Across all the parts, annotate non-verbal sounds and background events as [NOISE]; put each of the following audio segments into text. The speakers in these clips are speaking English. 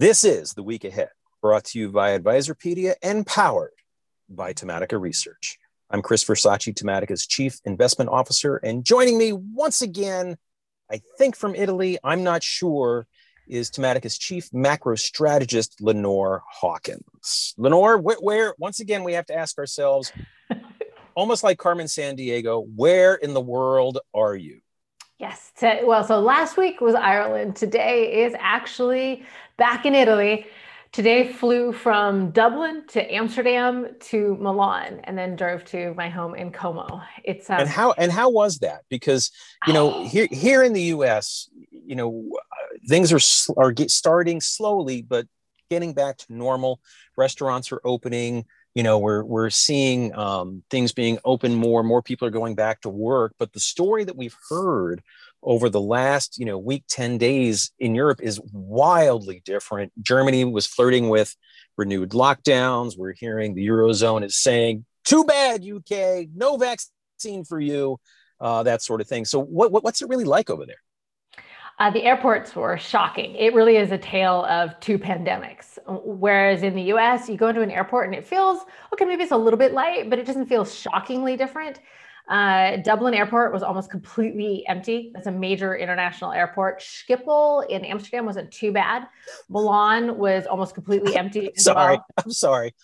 This is the week ahead, brought to you by Advisorpedia and powered by Tematica Research. I'm Chris Versace, Tematica's Chief Investment Officer, and joining me once again, I think from Italy, I'm not sure, is Tematica's Chief Macro Strategist, Lenore Hawkins. Lenore, where, where once again, we have to ask ourselves, [LAUGHS] almost like Carmen Sandiego, where in the world are you? Yes. well, so last week was Ireland. Today is actually back in Italy. Today flew from Dublin to Amsterdam to Milan, and then drove to my home in Como. It's um, and how and how was that? Because you know here here in the U.S., you know things are are get, starting slowly, but getting back to normal. Restaurants are opening. You know we're we're seeing um, things being open more. More people are going back to work. But the story that we've heard over the last you know week 10 days in europe is wildly different germany was flirting with renewed lockdowns we're hearing the eurozone is saying too bad uk no vaccine for you uh, that sort of thing so what, what, what's it really like over there uh, the airports were shocking. It really is a tale of two pandemics. Whereas in the US, you go into an airport and it feels, okay, maybe it's a little bit light, but it doesn't feel shockingly different. Uh, Dublin Airport was almost completely empty. That's a major international airport. Schiphol in Amsterdam wasn't too bad. Milan was almost completely [LAUGHS] empty. sorry, well. I'm sorry.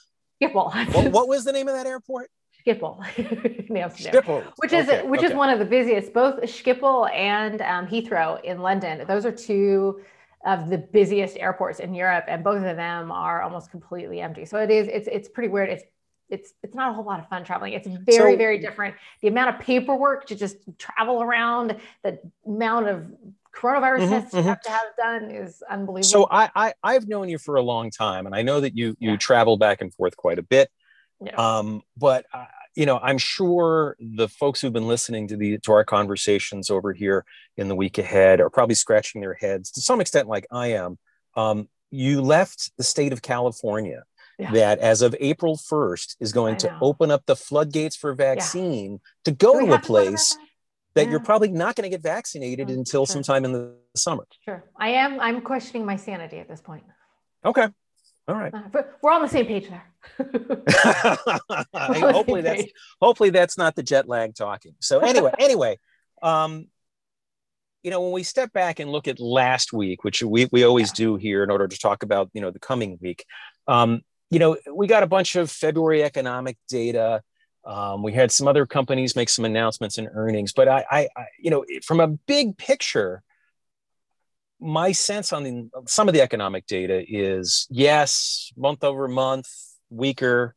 Schiphol. what, what, was the name of that airport? Schiphol [LAUGHS] in Amsterdam, Schiphol. which is okay, which okay. is one of the busiest. Both Schiphol and um, Heathrow in London. Those are two of the busiest airports in Europe, and both of them are almost completely empty. So it is. It's it's pretty weird. It's it's it's not a whole lot of fun traveling. It's very so, very different. The amount of paperwork to just travel around, the amount of coronavirus mm-hmm, tests you mm-hmm. have to have done is unbelievable. So I, I have known you for a long time, and I know that you you yeah. travel back and forth quite a bit. Yeah. Um, but uh, you know, I'm sure the folks who've been listening to the to our conversations over here in the week ahead are probably scratching their heads to some extent, like I am. Um, you left the state of California yeah. that as of April 1st is going to open up the floodgates for vaccine yeah. to go to a place that yeah. you're probably not going to get vaccinated until sure. sometime in the summer. Sure. I am I'm questioning my sanity at this point. Okay. All right. Uh, we're on the same page there. [LAUGHS] [LAUGHS] hopefully that's hopefully that's not the jet lag talking. So anyway, [LAUGHS] anyway, um, you know, when we step back and look at last week, which we, we always yeah. do here in order to talk about, you know, the coming week, um, you know, we got a bunch of February economic data. Um, we had some other companies make some announcements and earnings, but I, I, I, you know, from a big picture, my sense on the, some of the economic data is yes, month over month, weaker,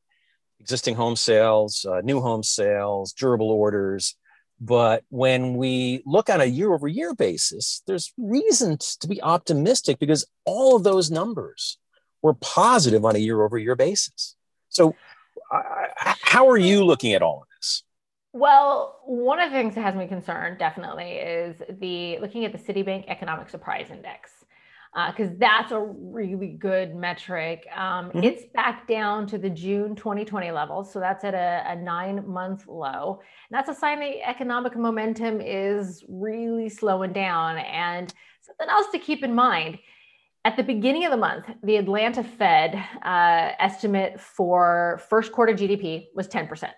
existing home sales, uh, new home sales, durable orders. But when we look on a year over year basis, there's reason to be optimistic because all of those numbers were positive on a year over year basis. So, uh, how are you looking at all of this? Well, one of the things that has me concerned definitely is the looking at the Citibank Economic Surprise Index because uh, that's a really good metric. Um, mm-hmm. It's back down to the June 2020 levels, so that's at a, a nine month low. And that's a sign that economic momentum is really slowing down. And something else to keep in mind at the beginning of the month, the Atlanta Fed uh, estimate for first quarter GDP was 10%.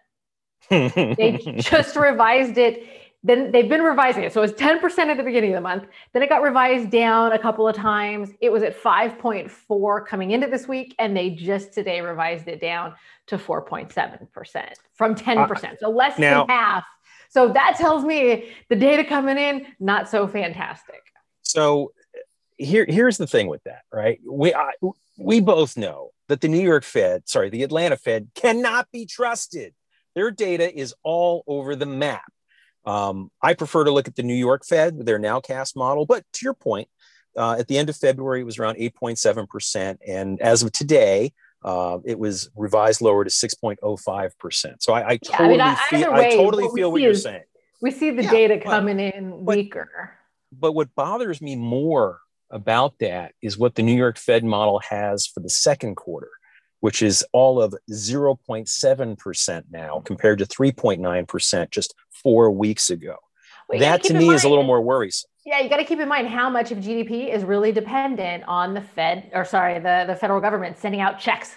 [LAUGHS] they just revised it. Then they've been revising it. So it was 10% at the beginning of the month. Then it got revised down a couple of times. It was at 5.4 coming into this week. And they just today revised it down to 4.7% from 10%. Uh, so less now, than half. So that tells me the data coming in, not so fantastic. So here, here's the thing with that, right? We I, we both know that the New York Fed, sorry, the Atlanta Fed cannot be trusted. Their data is all over the map. Um, I prefer to look at the New York Fed their nowcast model, but to your point, uh, at the end of February, it was around 8.7%. And as of today, uh, it was revised lower to 6.05%. So I, I yeah, totally I mean, feel, way, I totally feel what you're saying. We see the yeah, data coming but, in weaker. But, but what bothers me more about that is what the New York Fed model has for the second quarter, which is all of 0.7% now compared to 3.9% just four weeks ago. Well, that to me mind, is a little more worrisome. Yeah, you got to keep in mind how much of GDP is really dependent on the Fed, or sorry, the, the federal government sending out checks.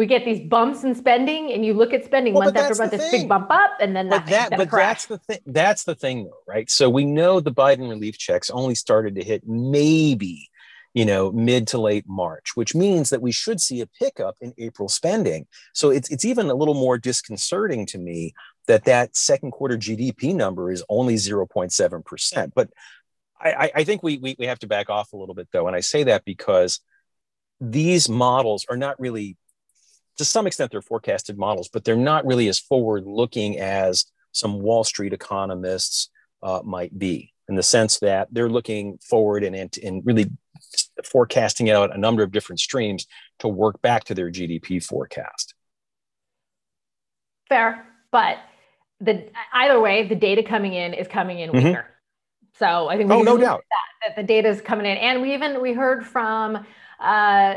We get these bumps in spending, and you look at spending well, month after month, this big bump up, and then but that, but that's the thing. That's the thing, though, right? So we know the Biden relief checks only started to hit maybe you know, mid to late March, which means that we should see a pickup in April spending. So it's, it's even a little more disconcerting to me that that second quarter GDP number is only 0.7%. But I, I think we, we, we have to back off a little bit, though. And I say that because these models are not really, to some extent, they're forecasted models, but they're not really as forward looking as some Wall Street economists uh, might be in the sense that they're looking forward and, and really forecasting out a number of different streams to work back to their GDP forecast. Fair, but the either way, the data coming in is coming in mm-hmm. weaker. So I think oh, no doubt that, that the data is coming in, and we even we heard from uh,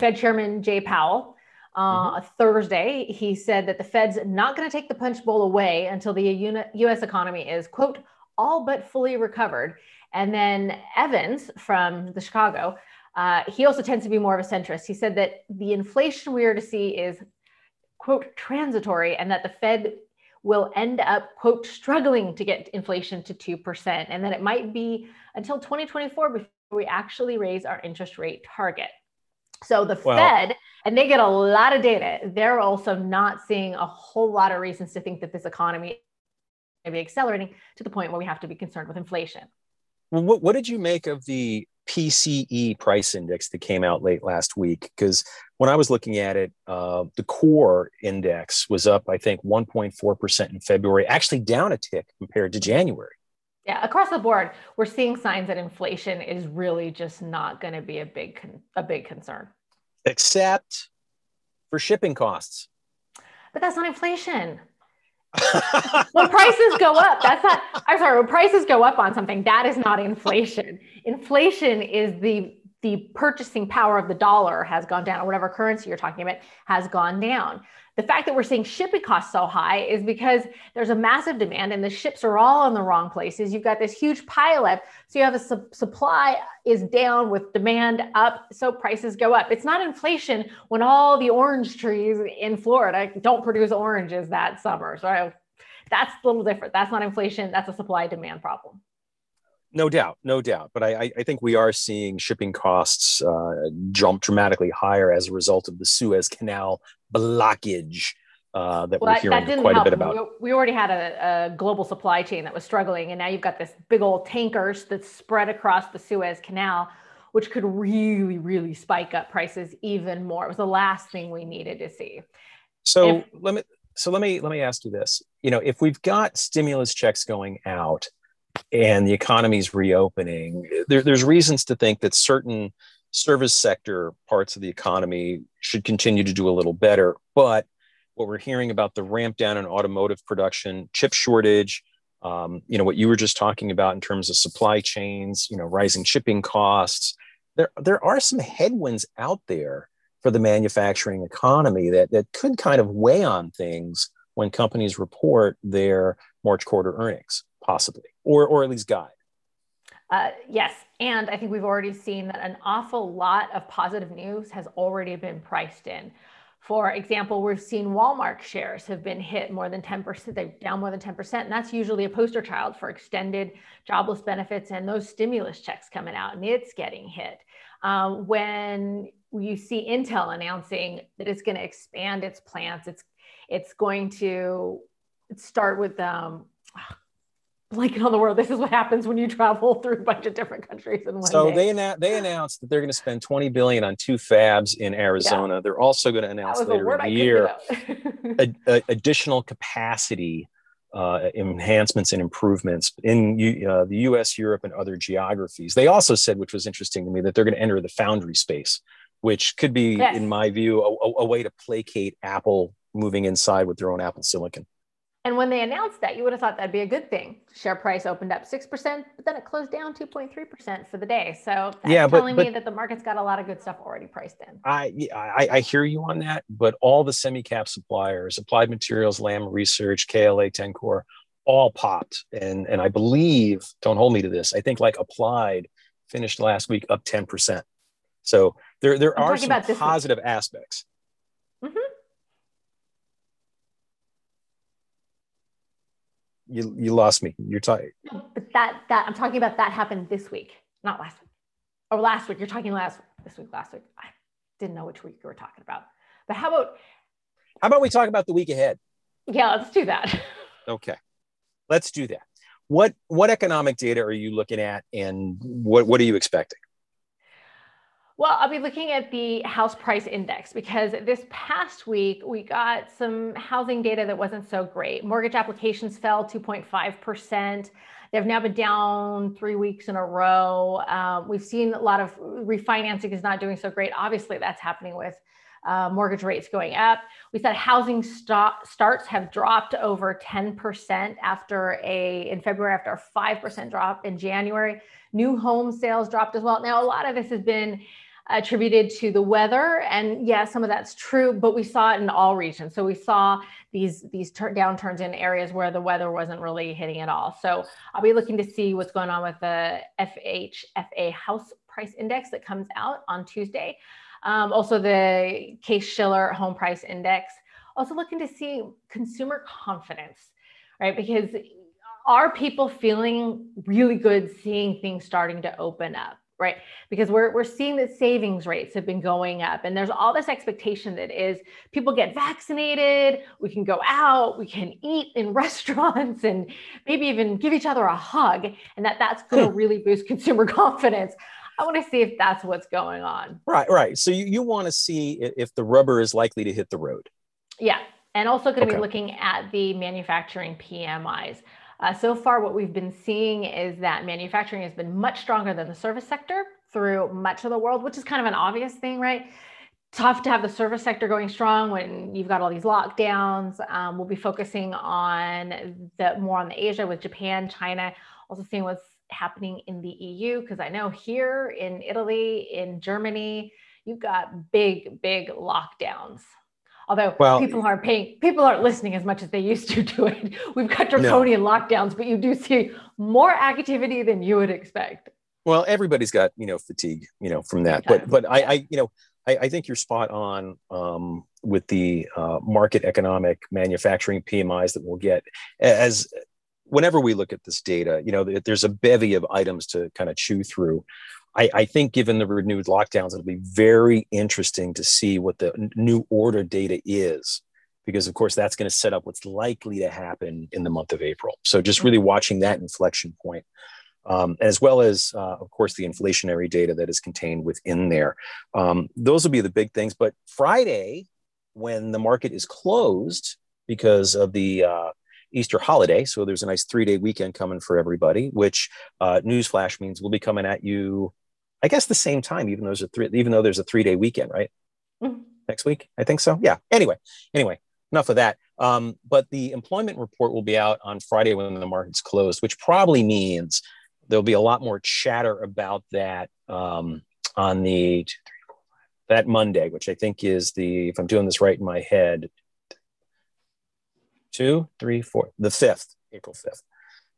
Fed Chairman Jay Powell uh, mm-hmm. Thursday. He said that the Fed's not going to take the punch bowl away until the U.S. economy is quote all but fully recovered. And then Evans from the Chicago, uh, he also tends to be more of a centrist. He said that the inflation we are to see is, quote, transitory, and that the Fed will end up, quote, struggling to get inflation to 2%, and that it might be until 2024 before we actually raise our interest rate target. So the well, Fed, and they get a lot of data, they're also not seeing a whole lot of reasons to think that this economy may be accelerating to the point where we have to be concerned with inflation. Well, what, what did you make of the PCE price index that came out late last week? Because when I was looking at it, uh, the core index was up, I think, 1.4% in February, actually down a tick compared to January. Yeah, across the board, we're seeing signs that inflation is really just not going to be a big a big concern. Except for shipping costs. But that's not inflation when prices go up, that's not, I'm sorry, when prices go up on something, that is not inflation. Inflation is the the purchasing power of the dollar has gone down, or whatever currency you're talking about has gone down. The fact that we're seeing shipping costs so high is because there's a massive demand and the ships are all in the wrong places. You've got this huge pileup. So you have a su- supply is down with demand up. So prices go up. It's not inflation when all the orange trees in Florida don't produce oranges that summer. So that's a little different. That's not inflation. That's a supply demand problem. No doubt, no doubt. But I, I think we are seeing shipping costs uh, jump dramatically higher as a result of the Suez Canal blockage uh, that well, we're hearing that quite help. a bit about. We, already had a, a, global supply chain that was struggling, and now you've got this big old tankers that's spread across the Suez Canal, which could really, really spike up prices even more. It was the last thing we needed to see. So if, let me so let me let me ask you this. You know, if we've got stimulus checks going out and the economy is reopening, there, there's reasons to think that certain service sector parts of the economy should continue to do a little better. But what we're hearing about the ramp down in automotive production, chip shortage, um, you know, what you were just talking about in terms of supply chains, you know, rising shipping costs, there, there are some headwinds out there for the manufacturing economy that, that could kind of weigh on things when companies report their March quarter earnings, possibly, or, or at least guide. Uh, yes. And I think we've already seen that an awful lot of positive news has already been priced in. For example, we've seen Walmart shares have been hit more than 10%, they're down more than 10%. And that's usually a poster child for extended jobless benefits and those stimulus checks coming out, and it's getting hit. Um, when you see Intel announcing that it's going to expand its plants, it's it's going to start with um, blanking on the world. This is what happens when you travel through a bunch of different countries in one so day. they anna- they announced that they're going to spend 20 billion on two fabs in Arizona. Yeah. They're also going to announce later in the year a, [LAUGHS] a, additional capacity uh, enhancements and improvements in uh, the U.S., Europe, and other geographies. They also said, which was interesting to me, that they're going to enter the foundry space, which could be, yes. in my view, a, a way to placate Apple moving inside with their own Apple silicon. And when they announced that, you would have thought that'd be a good thing. Share price opened up 6%, but then it closed down 2.3% for the day. So that's yeah, but, telling but, me that the market's got a lot of good stuff already priced in. I, I, I hear you on that, but all the semi-cap suppliers, Applied Materials, Lam Research, KLA, Tencor, all popped. And, and I believe, don't hold me to this, I think like applied finished last week up 10%. So there, there are some positive week. aspects. Mm-hmm. You, you lost me. You're talking. But that, that I'm talking about that happened this week, not last week. Or last week. You're talking last this week, last week. I didn't know which week you were talking about. But how about how about we talk about the week ahead? Yeah, let's do that. [LAUGHS] okay. Let's do that. What what economic data are you looking at and what, what are you expecting? Well, I'll be looking at the house price index because this past week we got some housing data that wasn't so great. Mortgage applications fell 2.5%. They've now been down three weeks in a row. Um, we've seen a lot of refinancing is not doing so great. Obviously, that's happening with uh, mortgage rates going up. We said housing st- starts have dropped over 10% after a in February after a 5% drop in January. New home sales dropped as well. Now a lot of this has been attributed to the weather and yeah some of that's true but we saw it in all regions so we saw these these ter- downturns in areas where the weather wasn't really hitting at all so i'll be looking to see what's going on with the fhfa house price index that comes out on tuesday um, also, the Case Shiller Home Price Index. Also, looking to see consumer confidence, right? Because are people feeling really good seeing things starting to open up? Right? Because we're, we're seeing that savings rates have been going up, and there's all this expectation that is people get vaccinated, we can go out, we can eat in [LAUGHS] restaurants, and maybe even give each other a hug, and that that's going [LAUGHS] to really boost consumer [LAUGHS] confidence. I want to see if that's what's going on. Right, right. So you, you want to see if the rubber is likely to hit the road. Yeah. And also going to okay. be looking at the manufacturing PMIs. Uh, so far, what we've been seeing is that manufacturing has been much stronger than the service sector through much of the world, which is kind of an obvious thing, right? Tough to have the service sector going strong when you've got all these lockdowns. Um, we'll be focusing on the more on the Asia with Japan, China, also seeing what's happening in the EU because I know here in Italy, in Germany, you've got big, big lockdowns. Although well, people aren't paying, people aren't listening as much as they used to to it. [LAUGHS] We've got draconian no. lockdowns, but you do see more activity than you would expect. Well, everybody's got you know fatigue, you know, from that. But but I, I you know I, I, think you're spot on um, with the uh, market economic manufacturing PMIs that we'll get as whenever we look at this data, you know, there's a bevy of items to kind of chew through. I, I, think given the renewed lockdowns, it'll be very interesting to see what the new order data is, because of course that's going to set up what's likely to happen in the month of April. So just really watching that inflection point, um, as well as uh, of course the inflationary data that is contained within there. Um, those will be the big things. But Friday, when the market is closed because of the uh, Easter holiday. So there's a nice three day weekend coming for everybody, which uh, newsflash means we'll be coming at you, I guess, the same time, even though there's a three, even though there's a three day weekend, right? Mm-hmm. Next week, I think so. Yeah. Anyway, anyway, enough of that. Um, but the employment report will be out on Friday when the market's closed, which probably means there'll be a lot more chatter about that um, on the two, three, four, five, that Monday, which I think is the, if I'm doing this right in my head, two, three, four, the fifth, April 5th.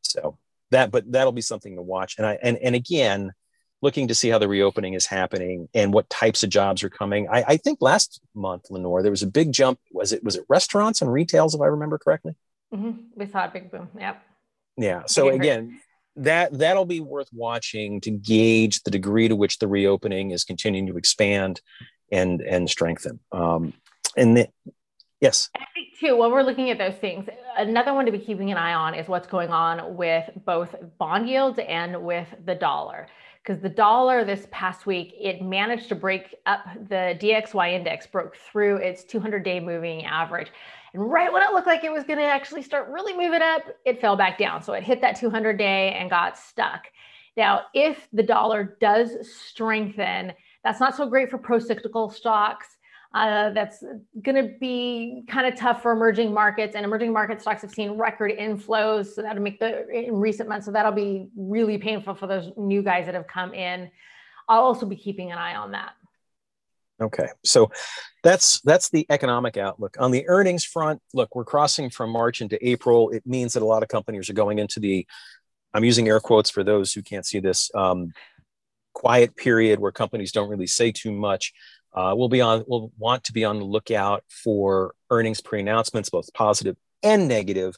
So that, but that'll be something to watch. And I, and, and again, looking to see how the reopening is happening and what types of jobs are coming. I, I think last month, Lenore, there was a big jump. Was it, was it restaurants and retails, if I remember correctly? Mm-hmm. We saw a big boom. Yep. Yeah. So again, that that'll be worth watching to gauge the degree to which the reopening is continuing to expand and and strengthen. Um, and the, yes. I think too, when we're looking at those things, another one to be keeping an eye on is what's going on with both bond yields and with the dollar. Because the dollar this past week, it managed to break up the DXY index, broke through its 200 day moving average. And right when it looked like it was going to actually start really moving up, it fell back down. So it hit that 200 day and got stuck. Now, if the dollar does strengthen, that's not so great for pro cyclical stocks uh, that's going to be kind of tough for emerging markets and emerging market stocks have seen record inflows so that'll make the in recent months so that'll be really painful for those new guys that have come in i'll also be keeping an eye on that Okay, so that's that's the economic outlook. On the earnings front, look, we're crossing from March into April. It means that a lot of companies are going into the, I'm using air quotes for those who can't see this, um, quiet period where companies don't really say too much. Uh, we'll be on. We'll want to be on the lookout for earnings pre-announcements, both positive and negative.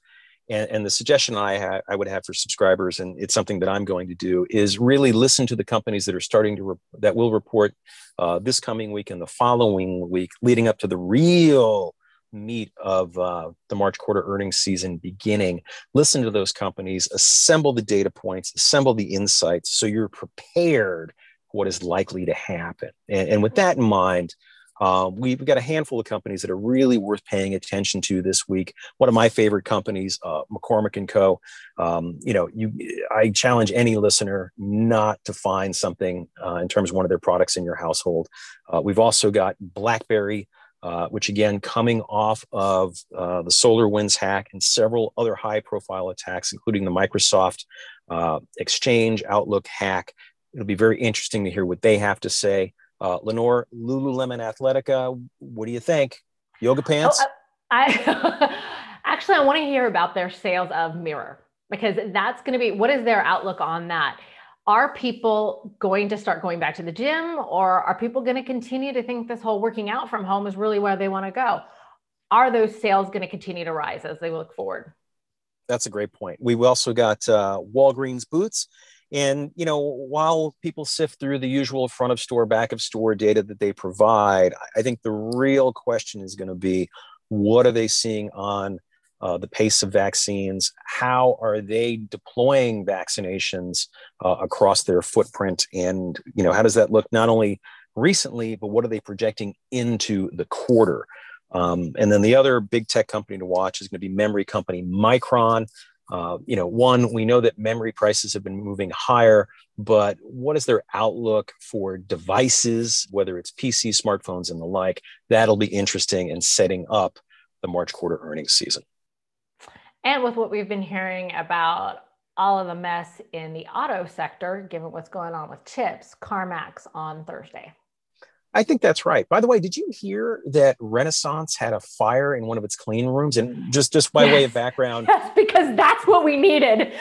And, and the suggestion I, ha- I would have for subscribers, and it's something that I'm going to do, is really listen to the companies that are starting to re- that will report uh, this coming week and the following week, leading up to the real meat of uh, the March quarter earnings season beginning. Listen to those companies, assemble the data points, assemble the insights, so you're prepared what is likely to happen. And, and with that in mind, uh, we've got a handful of companies that are really worth paying attention to this week. One of my favorite companies, uh, McCormick and Co. Um, you know, you, I challenge any listener not to find something uh, in terms of one of their products in your household. Uh, we've also got BlackBerry. Uh, which again, coming off of uh, the SolarWinds hack and several other high profile attacks, including the Microsoft Exchange Outlook hack. It'll be very interesting to hear what they have to say. Uh, Lenore, Lululemon Athletica, what do you think? Yoga pants? Oh, I [LAUGHS] actually I want to hear about their sales of Mirror because that's going to be what is their outlook on that? Are people going to start going back to the gym or are people going to continue to think this whole working out from home is really where they want to go? Are those sales going to continue to rise as they look forward? That's a great point. We've also got uh, Walgreens boots and you know, while people sift through the usual front of store, back of store data that they provide, I think the real question is going to be, what are they seeing on uh, the pace of vaccines? How are they deploying vaccinations uh, across their footprint? And you know, how does that look not only recently, but what are they projecting into the quarter? Um, and then the other big tech company to watch is going to be memory company Micron. Uh, you know, one, we know that memory prices have been moving higher, but what is their outlook for devices, whether it's PC, smartphones, and the like? That'll be interesting in setting up the March quarter earnings season. And with what we've been hearing about all of the mess in the auto sector, given what's going on with chips, CarMax on Thursday. I think that's right. By the way, did you hear that Renesas had a fire in one of its clean rooms? And mm. just just by yes. way of background, [LAUGHS] yes, because that's what we needed.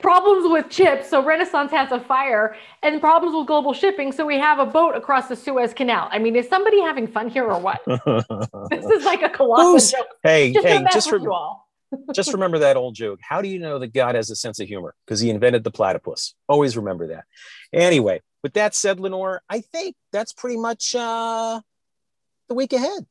Problems with chips, so Renesas has a fire, and problems with global shipping, so we have a boat across the Suez Canal. I mean, is somebody having fun here or what? [LAUGHS] this is like a colossal joke. Hey, just hey, just for you all. [LAUGHS] just remember that old joke. How do you know that God has a sense of humor? Because he invented the platypus. Always remember that. Anyway, with that said, Lenore, I think that's pretty much uh, the week ahead.